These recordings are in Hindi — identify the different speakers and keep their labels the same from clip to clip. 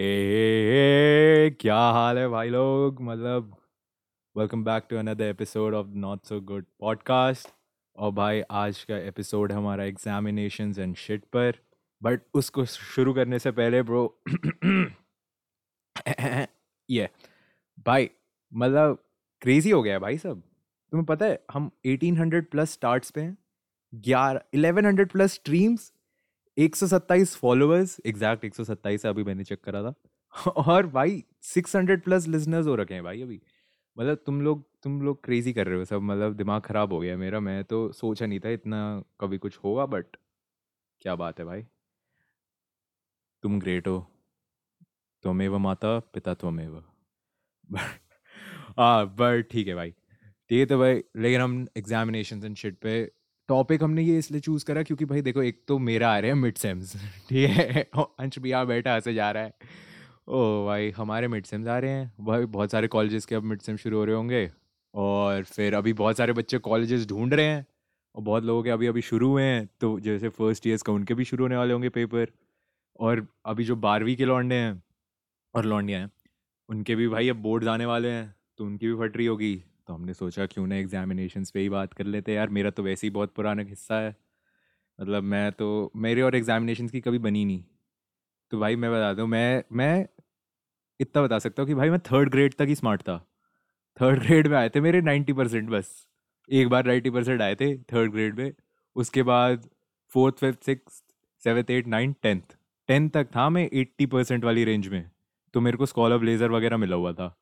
Speaker 1: ए, क्या हाल है भाई लोग मतलब welcome back to another episode of not so good podcast और भाई आज का एपिसोड हमारा एग्जामिनेशन एंड शिट पर। बट उसको शुरू करने से पहले ब्रो ये भाई मतलब क्रेजी हो गया भाई सब। तुम्हें पता है हम 1800 प्लस स्टार्ट्स पे हैं। ग्यारह इलेवन हंड्रेड प्लस स्ट्रीम्स एक सौ सत्ताईस फॉलोअर्स एग्जैक्ट एक सौ सत्ताईस अभी मैंने चेक करा था। और भाई सिक्स हंड्रेड प्लस लिजनर्स हो रखे हैं भाई अभी। मतलब तुम लोग तुम लोग क्रेजी कर रहे हो सब मतलब दिमाग ख़राब हो गया मेरा। मैं तो सोचा नहीं था इतना कभी कुछ होगा बट क्या बात है भाई। तुम ग्रेट हो। त्वमेव माता, पिता त्वमेव। हाँ बट ठीक है भाई। ठीक है तो भाई, लेकिन हम एग्जामिनेशन एंड शिट पे टॉपिक हमने ये इसलिए चूज़ करा क्योंकि भाई देखो, एक तो मेरा आ रहे हैं मिड सेम्स ठीक है? अंश भी यहाँ बैठा ऐसे जा रहा है। ओ भाई, हमारे मिड सेम्स आ रहे हैं। भाई, बहुत सारे कॉलेजेस के अब मिड सेम शुरू हो रहे होंगे। और फिर अभी बहुत सारे बच्चे कॉलेजेस ढूंढ रहे हैं। और बहुत लोगों के अभी अभी शुरू हुए हैं। तो जैसे फ़र्स्ट ईयर्स का उनके भी शुरू होने वाले होंगे पेपर और अभी जो बारहवीं के लौंडे हैं, और लौंडियाँ हैं, उनके भी भाई अब बोर्ड्स आने वाले हैं। तो उनकी भी फट रही होगी। तो हमने सोचा, क्यों ना एग्जामिनेशन पे ही बात कर लेते यार, मेरा तो वैसे ही बहुत पुराना हिस्सा है। मतलब मैं तो मेरे और एग्जामिनेशन की कभी बनी नहीं। तो भाई, मैं बता दूँ, मैं मैं इतना बता सकता हूँ कि भाई, मैं थर्ड ग्रेड तक ही स्मार्ट था। थर्ड ग्रेड में आए थे मेरे नाइन्टी परसेंट बस। एक बार नाइन्टी परसेंट आए थे थर्ड ग्रेड में। उसके बाद fourth fifth six seventh eight nine tenth tenth तक था मैं एट्टी परसेंट वाली रेंज में। तो मेरे को स्कॉलर ब्लेजर वगैरह मिला हुआ था।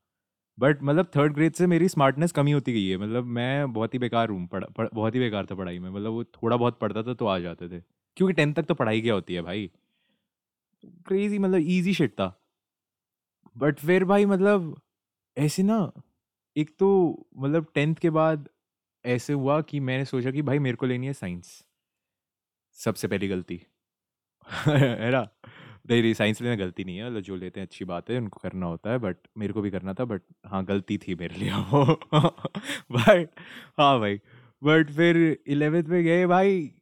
Speaker 1: बट मतलब थर्ड ग्रेड से मेरी स्मार्टनेस कमी होती गई है। मतलब मैं बहुत ही बेकार हूँ बहुत ही बेकार था पढ़ाई में। मतलब वो थोड़ा बहुत पढ़ता था तो आ जाते थे। क्योंकि टेंथ तक तो पढ़ाई क्या होती है भाई? क्रेजी मतलब ईजी शिट था। बट फिर भाई मतलब ऐसे ना, एक तो मतलब टेंथ के बाद ऐसे हुआ कि मैंने सोचा कि भाई मेरे को लेनी है साइंस सबसे पहली गलती। है ना? नहीं नहीं, साइंस लेना गलती नहीं है मतलब जो लेते हैं अच्छी बात है, उनको करना होता है, बट मेरे को भी करना था, बट हाँ गलती थी मेरे लिए वो। बट हाँ भाई, बट फिर इलेवेंथ में गए भाई,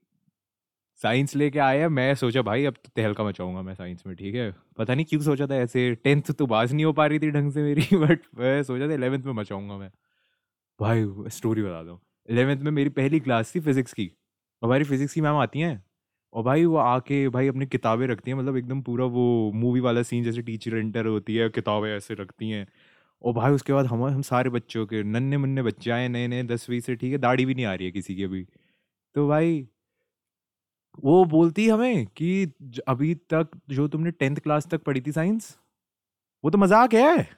Speaker 1: साइंस लेके आया, मैं सोचा, भाई, अब तो तहलका मचाऊँगा मैं साइंस में, ठीक है? पता नहीं क्यों सोचा था ऐसे, टेंथ तो बाज नहीं हो पा रही थी ढंग से मेरी, बट मैं सोचा था इलेवेंथ में मचाऊँगा मैं। भाई स्टोरी बता दो। इलेवेंथ में मेरी पहली क्लास थी फिजिक्स की, हमारी फिजिक्स की मैम आती हैं और भाई वो आके भाई अपनी किताबें रखती हैं मतलब एकदम पूरा वो मूवी वाला सीन जैसे टीचर एंटर होती है, किताबें ऐसे रखती हैं। और भाई उसके बाद हम हम सारे बच्चों के नन्हे मुन्ने बच्चे आए, नए नए दसवीं से ठीक है, दाढ़ी भी नहीं आ रही है किसी की अभी। तो भाई वो बोलती हमें कि अभी तक जो तुमने टेंथ क्लास तक पढ़ी थी साइंस वो तो मज़ाक है,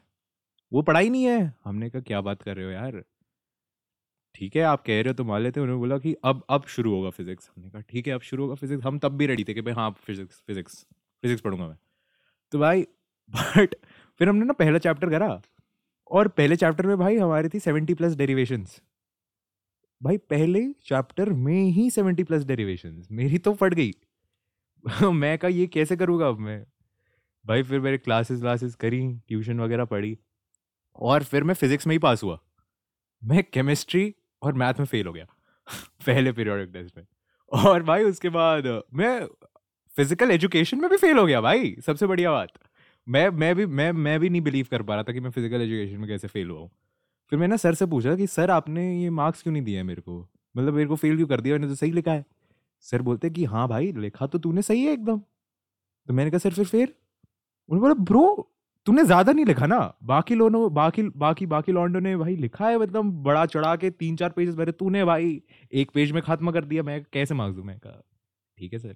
Speaker 1: वो पढ़ाई नहीं है। हमने कहा, क्या बात कर रहे हो यार? ठीक है, आप कह रहे हो तो मान लेते उन्होंने बोला कि अब अब शुरू होगा फिजिक्स। हमने कहा, ठीक है, अब शुरू होगा फिजिक्स। हम तब भी रेडी थे कि भाई हाँ फिजिक्स फिजिक्स फिजिक्स पढ़ूँगा मैं। तो भाई बट फिर हमने ना पहला चैप्टर करा और पहले चैप्टर में भाई हमारी थी सेवेंटी प्लस डेरिवेशंस भाई, पहले चैप्टर में ही सेवेंटी प्लस डेरिवेशन मेरी तो फट गई। मैं कहा, ये कैसे करूँगा अब मैं? भाई, फिर मेरे क्लासेस व्लासेस करी ट्यूशन वगैरह पढ़ी और फिर मैं फिजिक्स में ही पास हुआ। मैं केमिस्ट्री और मैथ में फेल हो गया। पहले पीरियोडिक टेस्ट में। और भाई उसके बाद मैं फ़िज़िकल एजुकेशन में भी फेल हो गया भाई, सबसे बढ़िया बात। मैं मैं भी, मैं मैं भी नहीं बिलीव कर पा रहा था कि मैं फ़िज़िकल एजुकेशन में कैसे फेल हुआ हूँ। फिर मैंने सर से पूछा कि, सर, आपने ये मार्क्स क्यों नहीं दिया मेरे को? मतलब मेरे को फेल क्यों कर दिया? मैंने तो सही लिखा है। सर बोलते कि हाँ भाई, लिखा तो तूने सही है एकदम। तो मैंने कहा, सर, फिर फिर उन्होंने बोला ब्रो तूने ज़्यादा नहीं लिखा ना? बाकी लोगों बाकी बाकी बाकी लॉन्डो ने भाई लिखा है मतलब बड़ा चढ़ा के तीन चार पेजेस भरे तूने भाई। एक पेज में खत्म कर दिया, मैं कैसे मार्क्स दूँ? मैं कहा, ठीक है सर,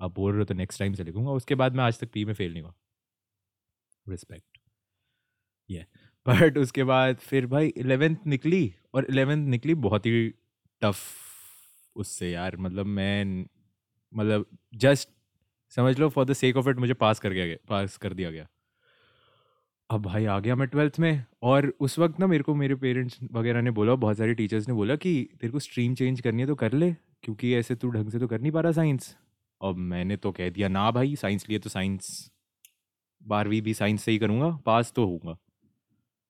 Speaker 1: आप बोल रहे हो तो नेक्स्ट टाइम से लिखूँगा। उसके बाद मैं आज तक पी में फेल नहीं हुआ। रिस्पेक्ट ये बट उसके बाद फिर भाई इलेवेंथ निकली और इलेवेंथ निकली बहुत ही टफ उससे यार। मतलब मैं मतलब जस्ट समझ लो for the sake of it मुझे पास कर गया पास कर दिया गया। अब भाई आ गया मैं ट्वेल्थ में और उस वक्त ना मेरे को मेरे पेरेंट्स वगैरह ने बोला, बहुत सारे टीचर्स ने बोला कि तेरे को स्ट्रीम चेंज करनी है तो कर ले, क्योंकि ऐसे तू ढंग से तो कर नहीं पा रहा साइंस। अब मैंने तो कह दिया, ना भाई, साइंस लिए तो साइंस। बारहवीं भी साइंस से ही करूँगा, पास तो होऊँगा।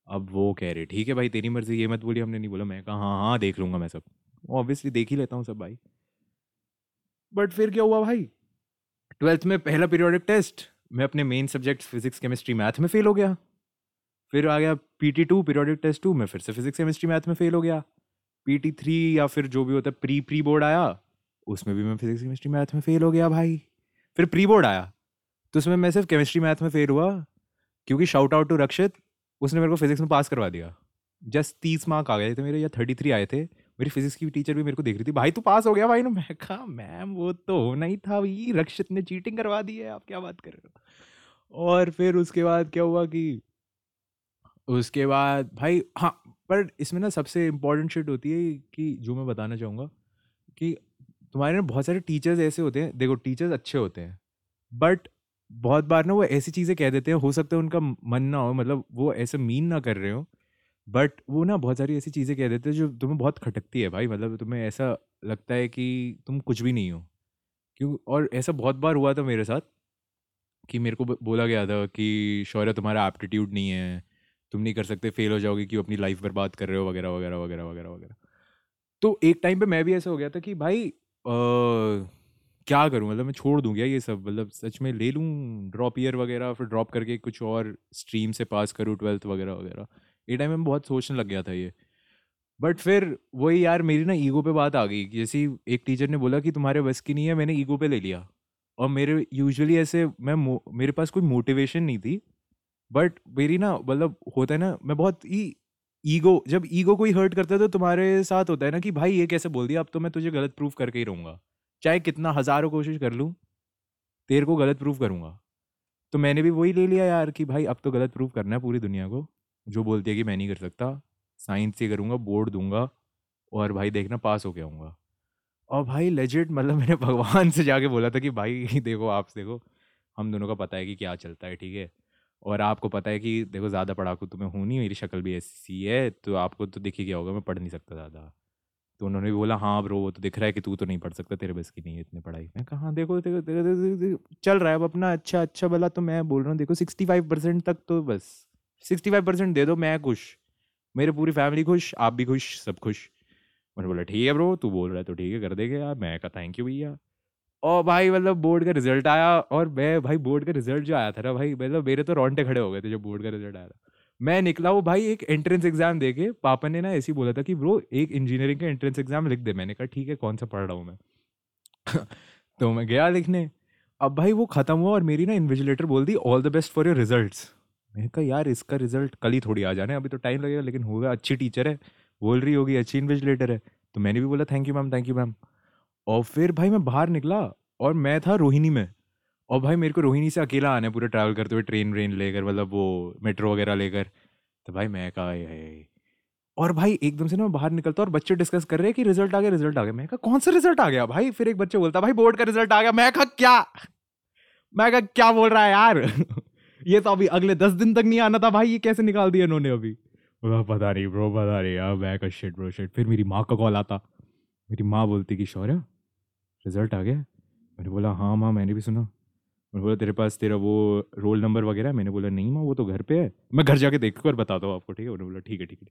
Speaker 1: अब वो कह रहे, ठीक है भाई, तेरी मर्ज़ी, ये मत बोली हमने नहीं बोला, मैं कहा हाँ हाँ देख लूँगा मैं सब। ऑब्वियसली देख ही लेता हूँ सब भाई। बट फिर क्या हुआ भाई? ट्वेल्थ में पहला पीरियोडिक टेस्ट मैं अपने main subject physics chemistry math में फेल हो गया। फिर आ गया P T two periodic test two मैं फिर से फिजिक्स केमिस्ट्री मैथ में फेल हो गया। पी टी थ्री या फिर जो भी होता है प्री प्री बोर्ड आया, उसमें भी मैं फिजिक्स केमिस्ट्री मैथ में फेल हो गया भाई। फिर प्री बोर्ड आया तो उसमें मैं सिर्फ़ केमिस्ट्री मैथ में फेल हुआ, क्योंकि शाउट आउट टू रक्षित उसने मेरे को फिजिक्स में पास करवा दिया। जस्ट तीस मार्क आ गए थे मेरे, या थर्टी थ्री आए थे। मेरी फिजिक्स की टीचर भी मेरे को देख रही थी, भाई तू पास हो गया भाई? ना मैं कहा, मैम, वो तो होना ही था भाई रक्षित ने चीटिंग करवा दी है, आप क्या बात कर रहे हो? और फिर उसके बाद क्या हुआ कि उसके बाद भाई हाँ पर इसमें ना सबसे इम्पोर्टेंट शिट होती है कि जो मैं बताना चाहूँगा कि तुम्हारे ना बहुत सारे टीचर्स ऐसे होते हैं, देखो टीचर्स अच्छे होते हैं बट बहुत बार ना वो ऐसी चीज़ें कह देते हैं, हो सकता है उनका मन ना हो मतलब वो ऐसे मीन ना कर रहे हो बट वो ना बहुत सारी ऐसी चीज़ें कह देते हैं जो तुम्हें बहुत खटकती है भाई मतलब तुम्हें ऐसा लगता है कि तुम कुछ भी नहीं हो, क्यों? और ऐसा बहुत बार हुआ था मेरे साथ कि मेरे को बोला गया था कि शौर्य तुम्हारा एप्टीट्यूड नहीं है तुम नहीं कर सकते फेल हो जाओगे क्यों अपनी लाइफ बर्बाद कर रहे हो वगैरह वगैरह वगैरह वगैरह वगैरह। तो एक टाइम पे मैं भी ऐसा हो गया था कि भाई आ, क्या करूँ? मतलब मैं छोड़ दूँ क्या ये सब? मतलब सच में ले लूँ ड्रॉप ईयर वगैरह फिर ड्रॉप करके कुछ और स्ट्रीम से पास करूँ ट्वेल्थ वगैरह वगैरह। ये टाइम में बहुत सोचने लग गया था ये। बट फिर वही यार मेरी ना ईगो पे बात आ गई। कि जैसे एक टीचर ने बोला कि तुम्हारे बस की नहीं है मैंने ईगो पे ले लिया। और मेरे यूजुअली ऐसे मैं मेरे पास कोई मोटिवेशन नहीं थी। बट मेरी ना मतलब होता है ना, मैं बहुत ही ईगो, जब ईगो कोई हर्ट करता है तो तुम्हारे साथ होता है ना कि भाई ये कैसे बोल दिया, अब तो मैं तुझे गलत प्रूफ करके ही रहूँगा। चाहे कितना हज़ारों कोशिश कर लूँ, तेरे को गलत प्रूफ करूँगा। तो मैंने भी वही ले लिया यार कि भाई अब तो गलत प्रूफ करना है पूरी दुनिया को। जो बोलती है कि मैं नहीं कर सकता, साइंस से करूँगा, बोर्ड दूँगा और भाई देखना पास हो के आऊँगा। और भाई लेजिट मतलब मैंने भगवान से जाके बोला था कि भाई देखो, आप देखो, हम दोनों का पता है कि क्या चलता है, ठीक है? और आपको पता है कि देखो ज़्यादा पढ़ाकू तुम्हें हूँ नहीं मेरी शक्ल भी ऐसी है तो आपको तो दिख ही क्या होगा मैं पढ़ नहीं सकता ज़्यादा। तो उन्होंने भी बोला हाँ ब्रो वो तो दिख रहा है कि तू तो नहीं पढ़ सकता तेरे बस की नहीं है इतनी पढ़ाई। मैं कहा हाँ देखो देखो, देखो, देखो, देखो, देखो चल रहा है अब अपना अच्छा अच्छा भला तो मैं बोल रहा हूँ देखो सिक्सटी फाइव परसेंट तक तो बस सिक्सटी फाइव परसेंट दे दो मैं खुश मेरी पूरी फैमिली खुश आप भी खुश सब खुश। मैंने बोला ठीक है ब्रो तू बोल रहा है तो ठीक है कर देगा यार। मैं कहा थैंक यू भैया। और भाई मतलब बोर्ड का रिज़ल्ट आया और मैं भाई बोर्ड का रिज़ल्ट जो आया था ना भाई मतलब मेरे तो रोंटे खड़े हो गए थे जब बोर्ड का रिज़ल्ट आया था। मैं निकला वो भाई एक एंट्रेंस एग्ज़ाम दे के, पापा ने ना ऐसे बोला था कि ब्रो एक इंजीनियरिंग का एंट्रेंस एग्ज़ाम लिख दे। मैंने कहा, ठीक है, कौन सा पढ़ रहा हूँ मैं? तो मैं गया लिखने। अब भाई वो खत्म हुआ और मेरी ना इन्विजिलेटर बोल दी all the best for your result मैंने कहा, यार इसका रिज़ल्ट कल ही थोड़ी आ जाने अभी तो टाइम लगेगा, लेकिन होगा, अच्छी टीचर है, बोल रही होगी, अच्छी इन्विजिलेटर है। तो मैंने भी बोला thank you ma'am thank you ma'am और फिर भाई मैं बाहर निकला और मैं था रोहिणी में। और भाई मेरे को रोहिणी से अकेला आना है पूरा ट्रैवल करते हुए ट्रेन व्रेन लेकर मतलब वो मेट्रो वगैरह लेकर। तो भाई मैं कहा और भाई एकदम से ना बाहर निकलता और बच्चे डिस्कस कर रहे हैं कि रिज़ल्ट आ गया रिज़ल्ट आ गया। मैं कहा, कौन सा रिज़ल्ट आ गया? भाई फिर एक बच्चे बोलता, भाई बोर्ड का रिज़ल्ट आ गया। मैं कहा, क्या? मैं कहा, क्या बोल रहा है यार? ये तो अभी अगले दस दिन तक नहीं आना था भाई, ये कैसे निकाल दिया इन्होंने अभी? पता नहीं ब्रो पता नहीं यार। मैं का शिट ब्रो शिट फिर मेरी माँ का कॉल आता। मेरी माँ बोलती कि, शौर्य रिज़ल्ट आ गया मैंने बोला हाँ माँ, मैंने भी सुना। मैंने बोला, तेरे पास तेरा वो रोल नंबर वगैरह मैंने बोला, नहीं माँ, वो तो घर पे है। मैं घर जाके देख कर बताता हूँ आपको, ठीक है? उन्होंने बोला, ठीक है ठीक है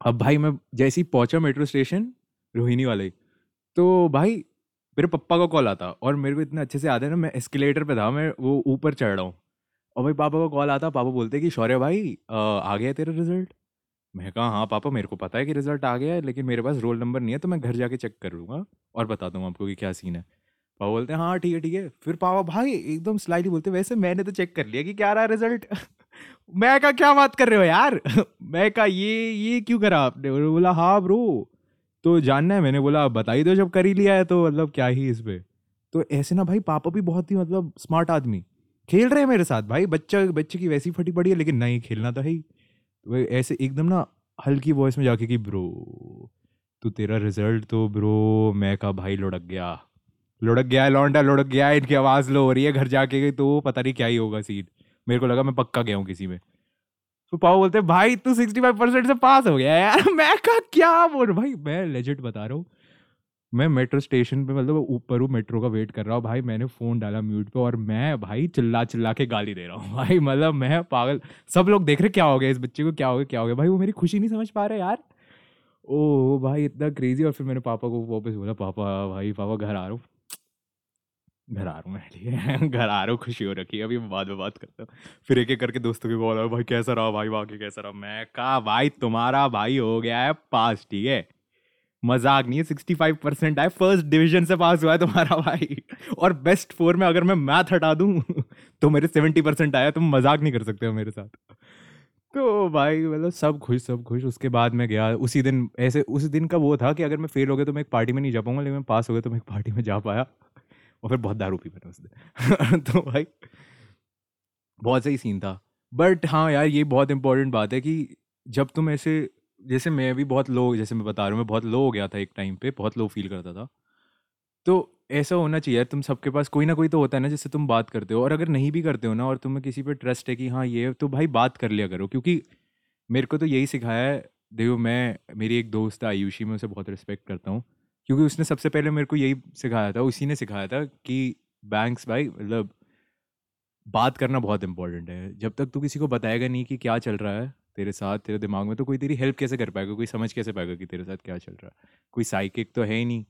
Speaker 1: अब भाई, मैं जैसे ही पहुँचा मेट्रो स्टेशन, रोहिणी वाले तो भाई, मेरे पप्पा का कॉल आता और मेरे को इतने अच्छे से आता है ना, मैं एस्केलेटर पे था, मैं वो ऊपर चढ़ रहा हूँ। और भाई, पापा का कॉल आता, पापा बोलते कि, शौर्य भाई आ गया तेरा रिज़ल्ट? मैं कहा हाँ पापा, मेरे को पता है कि रिज़ल्ट आ गया है, लेकिन मेरे पास रोल नंबर नहीं है तो मैं घर जाके चेक कर लूँगा और बता दूँ आपको कि क्या सीन है। पापा बोलते हैं हाँ ठीक है ठीक है। फिर पापा, भाई, एकदम स्लाइडली बोलते वैसे मैंने तो चेक कर लिया कि क्या रहा रिज़ल्ट। मैं कहा, क्या बात कर रहे हो यार? मैं कहा, ये ये क्यों करा आपने? बोला हाँ ब्रो तो जानना है मैंने बोला बता ही दो जब कर ही लिया है तो मतलब क्या ही इस पर तो ऐसे ना भाई, पापा भी बहुत ही मतलब स्मार्ट आदमी, खेल रहे हैं मेरे साथ भाई, बच्चा, बच्चे की वैसी फटी पड़ी है, लेकिन नहीं, खेलना तो है ही। ऐसे एकदम ना हल्की वॉइस में जाके कि, ब्रो तो तेरा रिज़ल्ट तो ब्रो, मैं कहा भाई लुढ़क गया। लुढ़क गया लौंडा लुढ़क गया इनकी आवाज़ लो हो रही है, घर जाके गई तो पता नहीं क्या ही होगा सीट मेरे को लगा मैं पक्का गया हूँ किसी में। तो पाओ बोलते, भाई, तू सिक्सटी फाइव परसेंट से पास हो गया यार, मैं का क्या बोल भाई, मैं लेजिट बता रहा हूँ मैं मेट्रो स्टेशन पे मतलब ऊपर हूँ मेट्रो का वेट कर रहा हूँ, भाई मैंने फ़ोन डाला म्यूट पे और मैं भाई चिल्ला चिल्ला के गाली दे रहा हूँ, भाई मतलब मैं पागल, सब लोग देख रहे क्या हो गया इस बच्चे को, क्या हो गया, क्या हो गया, भाई वो मेरी खुशी नहीं समझ पा रहे यार। ओ भाई इतना क्रेजी और फिर मैंने पापा को वापस बोला, पापा, भाई पापा घर आ रहा हूँ। घर आ रहा हूँ मैं, ठीक है, घर आ रहा हूँ, खुशी हो रखी है, अभी मैं बाद में बात करता हूँ। फिर एक एक करके दोस्तों की कॉल भाई कैसा रहा, भाई वाकई कैसा रहा? मैं कहा, भाई तुम्हारा भाई हो गया है पास, ठीक है? मज़ाक नहीं है सिक्सटी फाइव परसेंट आए फ़र्स्ट डिवीज़न से पास हुआ है तुम्हारा भाई। और बेस्ट फोर में अगर मैं मैथ हटा दूँ तो मेरे सेवेंटी परसेंट आया, तुम मज़ाक नहीं कर सकते हो मेरे साथ। तो भाई मतलब सब खुश सब खुश। उसके बाद मैं गया, उसी दिन, ऐसे, उस दिन का वो था कि अगर मैं फेल हो गया तो मैं एक पार्टी में नहीं जा पाऊँगा, लेकिन मैं पास हो गया तो मैं एक पार्टी में जा पाया। और फिर बहुत दारू पी मैंने उस दिन। तो भाई, बहुत सही सीन था। बट हाँ यार, ये बहुत इंपॉर्टेंट बात है कि जब तुम ऐसे जैसे मैं भी बहुत लो, जैसे मैं बता रहा हूँ, मैं बहुत लो हो गया था एक टाइम पे, बहुत लो फील करता था। तो ऐसा होना चाहिए तुम सबके पास कोई ना कोई तो होता है ना, जिससे तुम बात करते हो और अगर नहीं भी करते हो ना और तुम्हें किसी पे ट्रस्ट है कि हाँ ये तो भाई बात कर लिया करो, क्योंकि मेरे को तो यही सिखाया है, देखो मैं, मेरी एक दोस्त है आयुषी, मैं उसे बहुत रिस्पेक्ट करता हूँ, क्योंकि उसने सबसे पहले मेरे को यही सिखाया था, उसी ने सिखाया था कि बैंक्स भाई मतलब बात करना बहुत इंपॉर्टेंट है, जब तक तू किसी को बताएगा नहीं कि क्या चल रहा है तेरे साथ तेरे दिमाग में तो कोई तेरी हेल्प कैसे कर पाएगा? कोई समझ कैसे पाएगा कि तेरे साथ क्या चल रहा है? कोई साइकिक तो है ही नहीं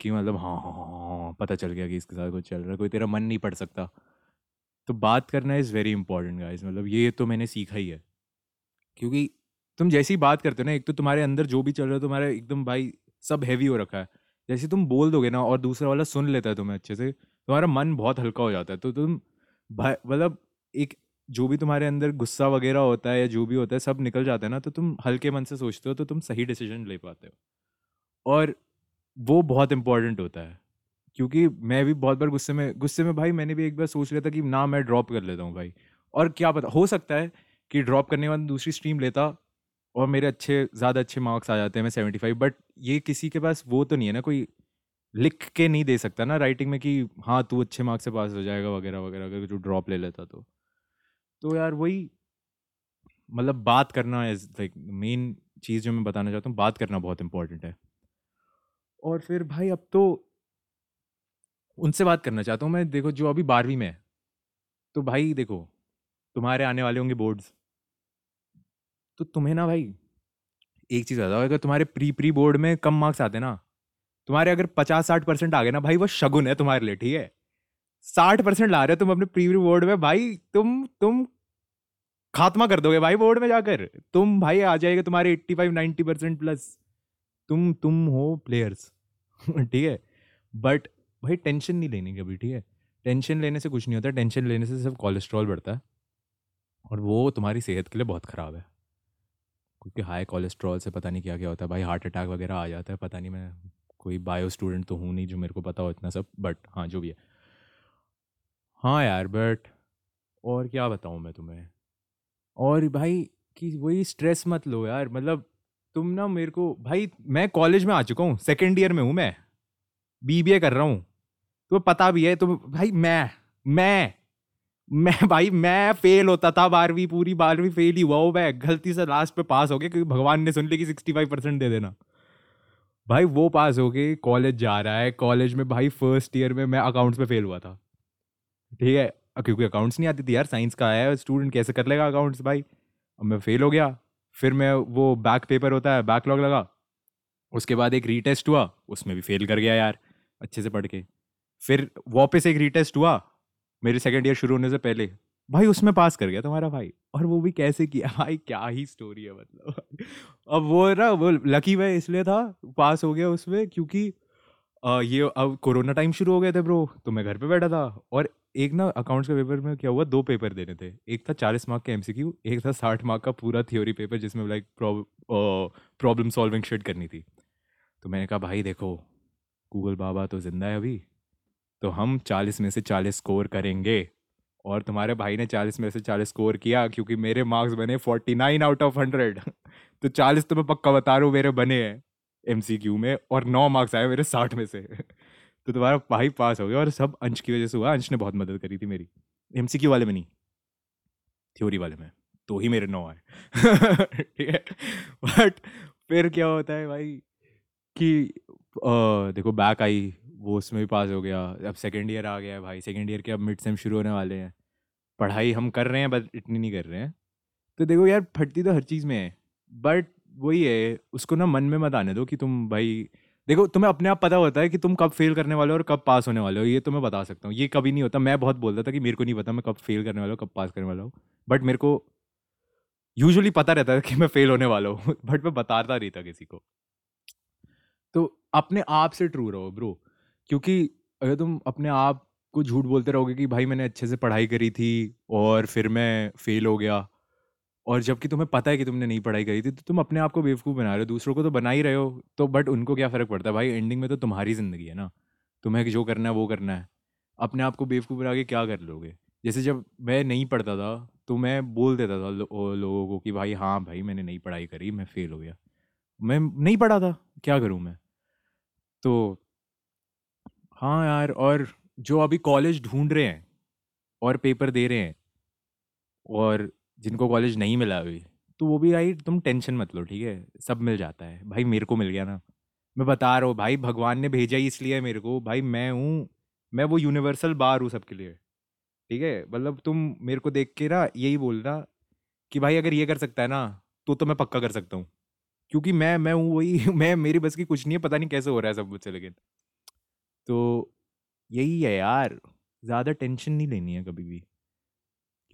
Speaker 1: कि मतलब हाँ हाँ हाँ हाँ, हाँ पता चल गया कि इसके साथ कुछ चल रहा है कोई तेरा मन नहीं पढ़ सकता। तो बात करना इज़ वेरी इंपॉर्टेंट गाइज़ मतलब ये तो मैंने सीखा ही है। क्योंकि तुम जैसी बात करते हो ना एक तो तुम्हारे अंदर जो भी चल रहा है तुम्हारा एकदम भाई सब हैवी हो रखा है। जैसे तुम बोल दोगे ना और दूसरा वाला सुन लेता है तुम्हें अच्छे से तुम्हारा मन बहुत हल्का हो जाता है। तो तुम मतलब एक जो भी तुम्हारे अंदर गुस्सा वगैरह होता है या जो भी होता है, सब निकल जाता है ना तो तुम हल्के मन से सोचते हो तो तुम सही डिसीज़न ले पाते हो। और वो बहुत इंपॉर्टेंट होता है, क्योंकि मैं भी बहुत बार गुस्से में गुस्से में भाई मैंने भी एक बार सोच लिया था कि ना मैं ड्रॉप कर लेता हूँ भाई। और क्या पता, हो सकता है कि ड्रॉप करने के बाद दूसरी स्ट्रीम लेता और मेरे अच्छे, ज़्यादा अच्छे मार्क्स आ जाते हैं मैं सेवेंटी फाइव बट ये किसी के पास वो तो नहीं है ना, कोई लिख के नहीं दे सकता ना राइटिंग में कि हाँ तू अच्छे मार्क्स से पास हो जाएगा वगैरह वगैरह, अगर तू ड्रॉप ले लेता तो। तो यार वही मतलब बात करना इज़ लाइक मेन चीज़ जो मैं बताना चाहता हूँ, बात करना बहुत इंपॉर्टेंट है। और फिर भाई अब तो उनसे बात करना चाहता हूँ मैं। देखो, जो अभी बारहवीं में है तो भाई देखो, तुम्हारे आने वाले होंगे बोर्ड्स तो तुम्हें ना भाई, एक चीज़ बताओ, अगर तुम्हारे प्री प्री बोर्ड में कम मार्क्स आते ना, तुम्हारे अगर पचास साठ परसेंट आ गए ना, भाई वो शगुन है तुम्हारे लिए, ठीक है? साठ परसेंट ला रहे हो तुम अपने प्री प्री बोर्ड में, भाई तुम तुम खात्मा कर दोगे भाई बोर्ड में जाकर। तुम भाई आ जाएगा तुम्हारे eighty five ninety percent plus तुम तुम हो प्लेयर्स ठीक है? बट भाई टेंशन नहीं लेने की अभी, ठीक है? टेंशन लेने से कुछ नहीं होता। टेंशन लेने से सिर्फ़ कोलेस्ट्रॉल बढ़ता है। और वो तुम्हारी सेहत के लिए बहुत ख़राब है। क्योंकि हाई कोलेस्ट्रॉल से पता नहीं क्या क्या होता है। भाई हार्ट अटैक वगैरह आ जाता है। पता नहीं मैं कोई बायो स्टूडेंट तो हूँ नहीं जो मेरे को पता हो इतना सब बट हाँ जो भी है। हाँ यार बट और क्या बताऊँ मैं तुम्हें? और भाई कि वही स्ट्रेस मत लो यार मतलब तुम ना मेरे को, भाई मैं कॉलेज में आ चुका हूँ सेकेंड ईयर में हूँ मैं। बीबीए कर रहा हूँ। तो पता भी है तो भाई मैं मैं मैं भाई मैं फेल होता था, बारहवीं पूरी, बारहवीं फेल ही हुआ हो मैं। गलती से लास्ट पे पास हो गया, क्योंकि भगवान ने सुन ली कि सिक्सटी फाइव परसेंट दे देना। भाई वो पास हो गए कॉलेज जा रहा है। कॉलेज में भाई फ़र्स्ट ईयर में मैं अकाउंट्स में फेल हुआ था। ठीक है। क्योंकि अकाउंट्स नहीं आती थी यार साइंस का आया स्टूडेंट कैसे कर लेगा अकाउंट्स भाई? अब मैं फेल हो गया फिर मैं वो बैक पेपर होता है बैकलॉग लगा। उसके बाद एक रीटेस्ट हुआ उसमें भी फेल कर गया यार अच्छे से पढ़ के। फिर वापस एक रीटेस्ट हुआ मेरे सेकेंड ईयर शुरू होने से पहले। भाई उसमें पास कर गया तुम्हारा भाई और वो भी कैसे किया? भाई क्या ही स्टोरी है मतलब। अब वो ना वो लकी भाई इसलिए था पास हो गया उसमें क्योंकि आ, ये अब कोरोना टाइम शुरू हो गए थे ब्रो तो मैं घर पे बैठा था और एक ना अकाउंट्स के पेपर में क्या हुआ? दो पेपर देने थे। एक था चालीस मार्क का एमसीक्यू एक था साठ मार्क का पूरा थ्योरी पेपर जिसमें लाइक प्रॉब्लम सॉल्विंग शेड करनी थी। तो मैंने कहा, भाई देखो गूगल बाबा तो ज़िंदा है अभी। तो हम चालीस में से चालीस स्कोर करेंगे। और तुम्हारे भाई ने चालीस में से चालीस स्कोर किया क्योंकि मेरे मार्क्स बने forty nine out of hundred तो चालीस तो मैं पक्का बता रहा हूँ, मेरे बने हैं एम में और नौ मार्क्स आए मेरे साठ में से। तो तुम्हारा भाई पास हो गया और सब अंश की वजह से हुआ। अंश ने बहुत मदद करी थी मेरी। एमसीक्यू वाले में नहीं। थ्योरी वाले में। तो ही मेरे नौ आए। ठीक है? बट फिर क्या होता है भाई कि आ, देखो बैक आई वो उसमें भी पास हो गया। अब सेकेंड ईयर आ गया है भाई। सेकेंड ईयर के अब मिड सेम शुरू होने वाले हैं। पढ़ाई हम कर रहे हैं बट इतनी नहीं कर रहे हैं। तो देखो यार फटती तो हर चीज़ में है। बट वही है उसको ना मन में मत आने दो कि तुम भाई देखो, तुम्हें अपने आप पता होता है कि तुम कब फेल करने वाले हो और कब पास होने वाले हो, ये तो मैं बता सकता हूँ। ये कभी नहीं होता, मैं बहुत बोलता था कि मेरे को नहीं पता मैं कब फेल करने वाला हूँ, कब पास करने वाला हूँ। बट मेरे को यूजुअली पता रहता था कि मैं फेल होने वाला हूँ बट मैं बताता नहीं था किसी को। तो अपने आप से ट्रू रहो ब्रो क्योंकि अगर तुम अपने आप को झूठ बोलते रहोगे कि भाई मैंने अच्छे से पढ़ाई करी थी और फिर मैं फेल हो गया और जबकि तुम्हें पता है कि तुमने नहीं पढ़ाई करी थी तो तुम अपने आप को बेवकूफ़ बना रहे हो दूसरों को तो बना ही रहे हो तो बट उनको क्या फ़र्क पड़ता है? भाई एंडिंग में तो तुम्हारी ज़िंदगी है ना। तुम्हें जो करना है वो करना है। अपने आप को बेवकूफ़ बना के क्या कर लोगे? जैसे जब मैं नहीं पढ़ता था तो मैं बोल देता था लो, लोगों को कि भाई हाँ भाई मैंने नहीं पढ़ाई करी मैं फेल हो गया। मैं नहीं पढ़ा था क्या करूँ मैं? तो हाँ यार और जो अभी कॉलेज ढूंढ रहे हैं और पेपर दे रहे हैं और जिनको कॉलेज नहीं मिला अभी तो वो भी भाई तुम टेंशन मत लो, ठीक है? सब मिल जाता है। भाई मेरे को मिल गया ना। मैं बता रहा हूँ, भाई भगवान ने भेजा ही इसलिए मेरे को। भाई मैं हूँ, मैं वो यूनिवर्सल बार हूँ सबके लिए। ठीक है? मतलब तुम मेरे को देख के ना यही बोल रहा कि भाई अगर ये कर सकता है ना तो तो मैं पक्का कर सकता हूँ। क्योंकि मैं मैं हूँ वही, मैं, मेरी बस की कुछ नहीं है, पता नहीं कैसे हो रहा है सब मुझसे लेकिन। तो यही है यार, ज़्यादा टेंशन नहीं लेनी है कभी भी।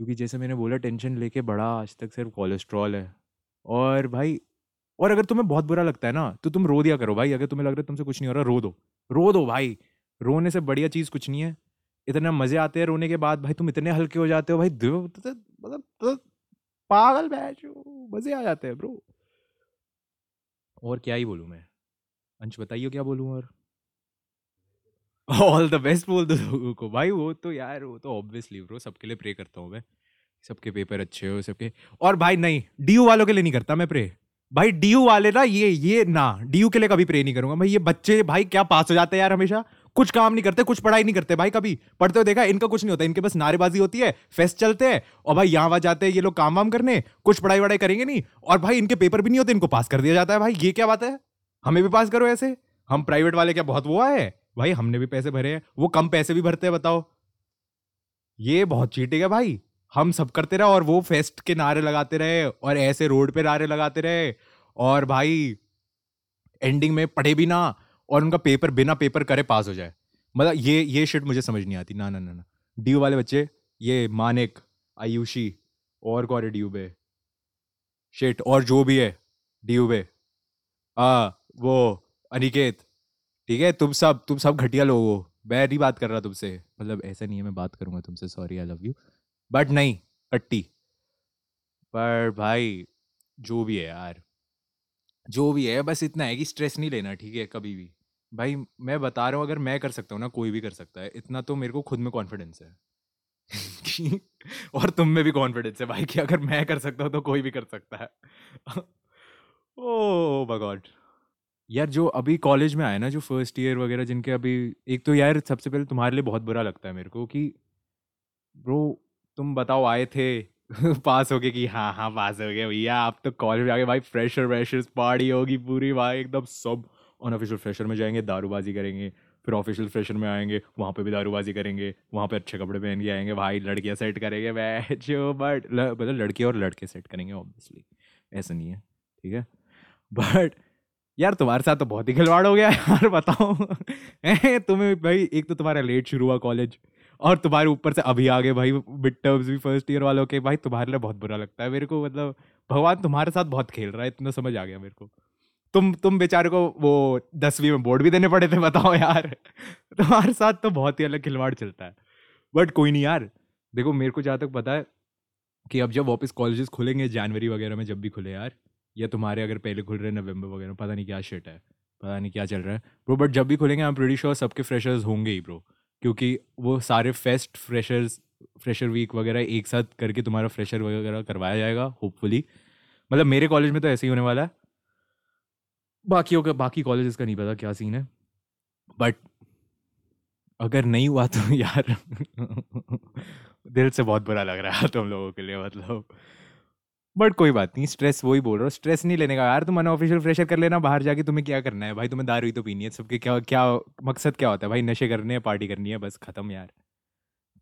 Speaker 1: क्योंकि जैसे मैंने बोला, टेंशन लेके बड़ा आज तक सिर्फ़ कोलेस्ट्रॉल है। और भाई, और अगर तुम्हें बहुत बुरा लगता है ना तो तुम रो दिया करो भाई। अगर तुम्हें लग रहा है तुमसे कुछ नहीं हो रहा, रो दो। रो दो भाई। रोने से बढ़िया चीज़ कुछ नहीं है। इतना मज़े आते हैं रोने के बाद। भाई, तुम इतने हल्के हो जाते हो भाई। मतलब पागल बैच मज़े आ जाते हैं, ब्रो। और क्या ही बोलूँ मैं? अंश, बताइए, क्या बोलूँ और? ऑल द बेस्ट बोल दो लोगों को। भाई वो तो यार, वो तो ऑब्वियसली ब्रो सबके लिए प्रे करता हूँ मैं। सबके पेपर अच्छे हो, सबके। और भाई नहीं डीयू वालों के लिए नहीं करता मैं प्रे भाई डीयू वाले ना ये ये ना डीयू के लिए कभी प्रे नहीं करूँगा। भाई ये बच्चे भाई क्या पास हो जाते हैं यार हमेशा। कुछ काम नहीं करते, कुछ पढ़ाई नहीं करते भाई कभी। पढ़ते हो देखा, इनका कुछ नहीं होता। इनके बस नारेबाजी होती है फेस्ट चलते हैं और भाई यहाँ वहाँ जाते हैं, ये लोग काम वाम करने, कुछ पढ़ाई वढ़ाई करेंगे नहीं। और भाई इनके पेपर भी नहीं होते, इनको पास कर दिया जाता है भाई। ये क्या बात है? हमें भी पास करो ऐसे। हम प्राइवेट वाले क्या, बहुत वो है? भाई, हमने भी पैसे भरे हैं, वो कम पैसे भी भरते हैं, बताओ। ये बहुत चीटिंग है भाई। हम सब करते रहे और वो फेस्ट के नारे लगाते रहे और ऐसे रोड पे नारे लगाते रहे। और भाई एंडिंग में पढ़े भी ना और उनका पेपर बिना पेपर करे पास हो जाए। मतलब ये ये शिट मुझे समझ नहीं आती। ना ना ना ना। डी वाले बच्चे, ये मानिक, आयुषी और कौन है डी शिट और जो भी है डी बे आ वो अनिकेत। ठीक है, तुम सब तुम सब घटिया लोग हो। मैं नहीं बात कर रहा तुमसे। मतलब ऐसा नहीं है मैं बात करूँगा तुमसे। Sorry I love you but नहीं कट्टी पर भाई, जो भी है यार। जो भी है, बस इतना है कि स्ट्रेस नहीं लेना, ठीक है, कभी भी। भाई, मैं बता रहा हूँ, अगर मैं कर सकता हूँ ना, कोई भी कर सकता है। इतना तो मेरे को खुद में कॉन्फिडेंस है। और तुम में भी कॉन्फिडेंस है भाई, कि अगर मैं कर सकता हूँ तो कोई भी कर सकता है। ओ, भगवान। यार, जो अभी कॉलेज में आए ना, जो फ़र्स्ट ईयर वगैरह, जिनके अभी, एक तो यार, सबसे पहले तुम्हारे लिए बहुत बुरा लगता है मेरे को कि, ब्रो, तुम बताओ, आए थे? पास हो गए कि हाँ हाँ पास हो गए भैया आप तो कॉलेज में आ गए भाई फ्रेशर व्रेशर्स पार्टी होगी पूरी भाई एकदम सब अनऑफिशियल फ्रेशर में जाएँगे, दारूबाजी करेंगे, फिर ऑफिशियल फ्रेशर में आएँगे, वहाँ पे भी दारूबाजी करेंगे, वहाँ पे अच्छे कपड़े पहन के आएँगे, भाई लड़कियाँ सेट करेंगे जो बट मतलब लड़के और लड़के सेट करेंगे ऑब्वियसली ऐसा नहीं है, ठीक है? बट यार तुम्हारे साथ तो बहुत ही खिलवाड़ हो गया यार बताओ। तुम्हें भाई, एक तो तुम्हारा लेट शुरू हुआ कॉलेज और तुम्हारे ऊपर से अभी आ गए भाई मिड टर्म्स भी फ़र्स्ट ईयर वालों के, भाई तुम्हारे लिए बहुत बुरा लगता है मेरे को मतलब भगवान तुम्हारे साथ बहुत खेल रहा है, इतना समझ आ गया मेरे को। तुम तुम बेचारे को वो दसवीं में बोर्ड भी देने पड़े थे, बताओ यार। तुम्हारे साथ तो बहुत ही अलग खिलवाड़ चलता है। बट कोई नहीं यार, देखो मेरे को जहाँ तक पता है कि अब जब वापस कॉलेजेस खुलेंगे जनवरी वगैरह में जब भी खुले यार या तुम्हारे अगर पहले खुल रहे नवंबर वगैरह, पता नहीं क्या शेट है, पता नहीं क्या चल रहा है। ब्रो बट जब भी खुलेंगे आई एम श्योर सबके फ्रेशर्स होंगे ही ब्रो क्योंकि वो सारे फेस्ट फ्रेशर्स फ्रेशर वीक वगैरह एक साथ करके तुम्हारा फ्रेशर वगैरह करवाया जाएगा होपफुली मतलब मेरे कॉलेज में तो ऐसे ही होने वाला है। बाकियों का, बाकी कॉलेज का नहीं पता क्या सीन है। बट अगर नहीं हुआ तो यार, दिल से बहुत बुरा लग रहा है तुम लोगों के लिए मतलब। बट कोई बात नहीं स्ट्रेस वही बोल रहा हूँ स्ट्रेस नहीं लेने का। यार, तुम अनऑफिशियल फ्रेशर कर लेना, बाहर जाके तुम्हें क्या करना है? भाई, तुम्हें दारू ही तो पीनी है, सबके क्या क्या मकसद क्या होता है? भाई, नशे करने हैं पार्टी करनी है, बस ख़त्म यार।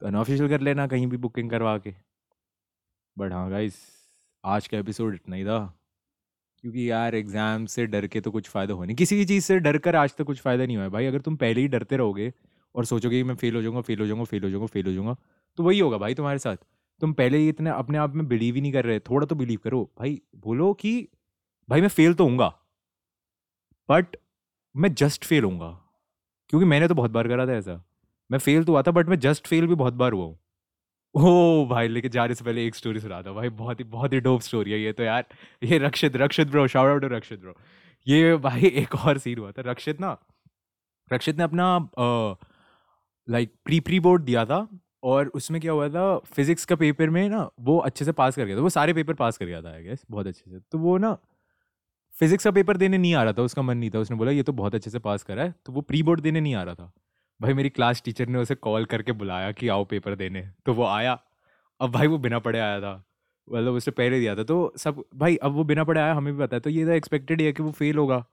Speaker 1: तो अनऑफिशियल कर लेना, कहीं भी बुकिंग करवा के। बट हाँ गाइस आज का एपिसोड इतना ही था। क्योंकि यार एग्ज़ाम से डर के तो कुछ फ़ायदा हो नहीं। किसी भी चीज़ से डर कर आज तक तो कुछ फ़ायदा नहीं हुआ भाई, अगर तुम पहले ही डरते रहोगे और सोचोगे कि मैं फेल हो जाऊँगा फेल हो जाऊँगा फेल हो जाऊँगा फेल हो जाऊँगा तो वही होगा भाई तुम्हारे साथ। तुम पहले ही इतने अपने आप में बिलीव ही नहीं कर रहे, थोड़ा तो बिलीव करो। भाई, बोलो कि, भाई मैं फेल तो हूँगा बट मैं जस्ट फेल हूँगा क्योंकि मैंने तो बहुत बार करा था ऐसा। मैं फेल तो हुआ था बट मैं जस्ट फेल भी बहुत बार हुआ हूँ। ओ भाई लेकिन जाने से पहले एक स्टोरी सुना था भाई, बहुत ही बहुत ही डोप स्टोरी है ये तो यार। ये Rakshit Rakshit bro shout out Rakshit bro ये भाई एक और सीन हुआ था, रक्षित ना, रक्षित ने अपना लाइक प्री प्री बोर्ड दिया था और उसमें क्या हुआ था, फिजिक्स का पेपर में ना वो अच्छे से पास कर गया था, वो सारे पेपर पास कर गया था आई गेस बहुत अच्छे से। तो वो ना, फिजिक्स का पेपर देने नहीं आ रहा था, उसका मन नहीं था, उसने बोला, ये तो बहुत अच्छे से पास करा है। तो वो प्री बोर्ड देने नहीं आ रहा था। भाई मेरी क्लास टीचर ने उसे कॉल करके बुलाया कि आओ पेपर देने। तो वो आया। अब भाई वो बिना पढ़े आया था। मतलब उसने पहले दिया था। तो सब, भाई अब वो बिना पढ़े आया, हमें भी पता है। तो ये तो एक्सपेक्टेड है कि वो फेल होगा।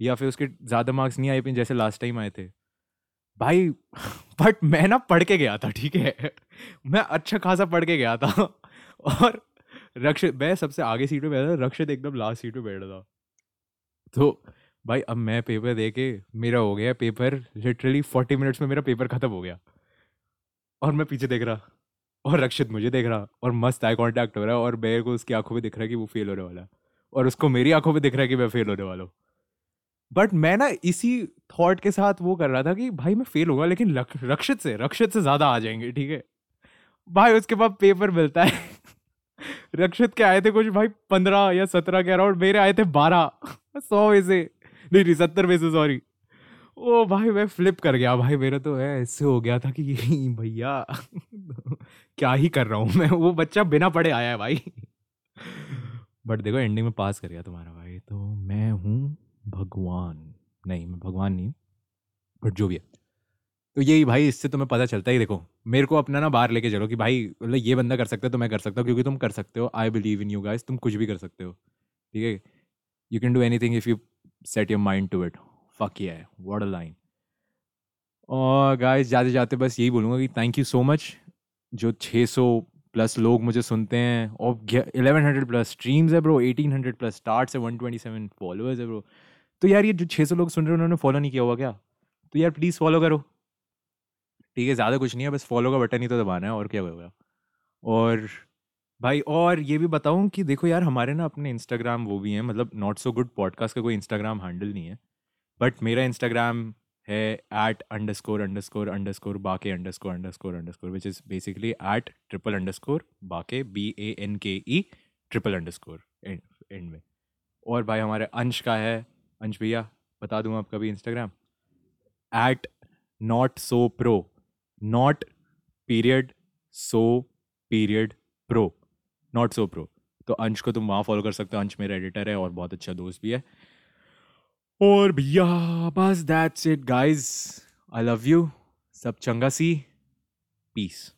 Speaker 1: या फिर उसके ज़्यादा मार्क्स नहीं आए, जैसे लास्ट टाइम आए थे। भाई बट मैं ना पढ़ के गया था, ठीक है? मैं अच्छा खासा पढ़ के गया था। और रक्षित मैं सबसे आगे सीट पे बैठा था, रक्षित एकदम लास्ट सीट पे बैठा था। तो भाई, अब मैं पेपर दे के मेरा हो गया पेपर लिटरली फोर्टी मिनट्स में मेरा पेपर ख़त्म हो गया। और मैं पीछे देख रहा, और रक्षित मुझे देख रहा, और मस्त आई कांटेक्ट हो रहा है और मेरे को उसकी आँखों में दिख रहा है कि वो फेल होने वाला है। और उसको मेरी आँखों में दिख रहा है कि मैं फेल होने वाला हूँ। बट मैं ना इसी थॉट के साथ वो कर रहा था कि भाई मैं फेल होगा लेकिन रक्षित से रक्षित से ज़्यादा आ जाएँगे, ठीक है? भाई उसके बाद पेपर मिलता है। रक्षित के आए थे कुछ भाई पंद्रह या सत्रह के अराउंड मेरे आए थे बारह। सौ में से। नहीं नहीं, सत्तर में से सॉरी ओ भाई, मैं फ्लिप कर गया। भाई, मेरा तो ऐसे हो गया था कि भैया, क्या ही कर रहा हूँ मैं? वो बच्चा बिना पढ़े आया है भाई। बट देखो एंडिंग में पास कर गया तुम्हारा भाई। तो मैं हूँ भगवान। नहीं, मैं भगवान नहीं बट जो भी है। तो यही भाई, इससे तुम्हें पता चलता ही देखो, मेरे को अपना ना बाहर लेके चलो कि भाई मतलब ये बंदा कर सकता है तो मैं कर सकता हूँ, क्योंकि तुम कर सकते हो। I believe in you guys तुम कुछ भी कर सकते हो। ठीक है? You can do anything if you set your mind to it fuck ये है वॉट अ लाइन और गाइस जाते जाते बस यही बोलूँगा कि थैंक यू सो मच जो 600 प्लस लोग मुझे सुनते हैं, और 1100 प्लस स्ट्रीम्स है ब्रो 1800 प्लस स्टार्ट्स है 127 फॉलोअर्स है ब्रो तो यार ये जो 600 लोग सुन रहे हैं, उन्होंने फॉलो नहीं किया हुआ क्या? तो यार प्लीज़ फॉलो करो। ठीक है, ज़्यादा कुछ नहीं है, बस फॉलो का बटन ही तो दबाना है, और क्या होगा? और भाई, और ये भी बताऊँ कि देखो यार, हमारे ना अपने इंस्टाग्राम वो भी हैं मतलब नॉट सो गुड पॉडकास्ट का कोई इंस्टाग्राम हैंडल नहीं है बट मेरा इंस्टाग्राम है at underscore underscore underscore बाके underscore underscore underscore which is basically at triple underscore बाके B A N K E triple underscore end में। और भाई हमारे अंश का है अंश भैया बता दूँ आपका भी Instagram at not so pro not period so period pro not so pro तो अंश को तुम वहाँ फॉलो कर सकते हो। अंश मेरा एडिटर है और बहुत अच्छा दोस्त भी है। और भैया, बस that's it guys I love you सब चंगा सी. पीस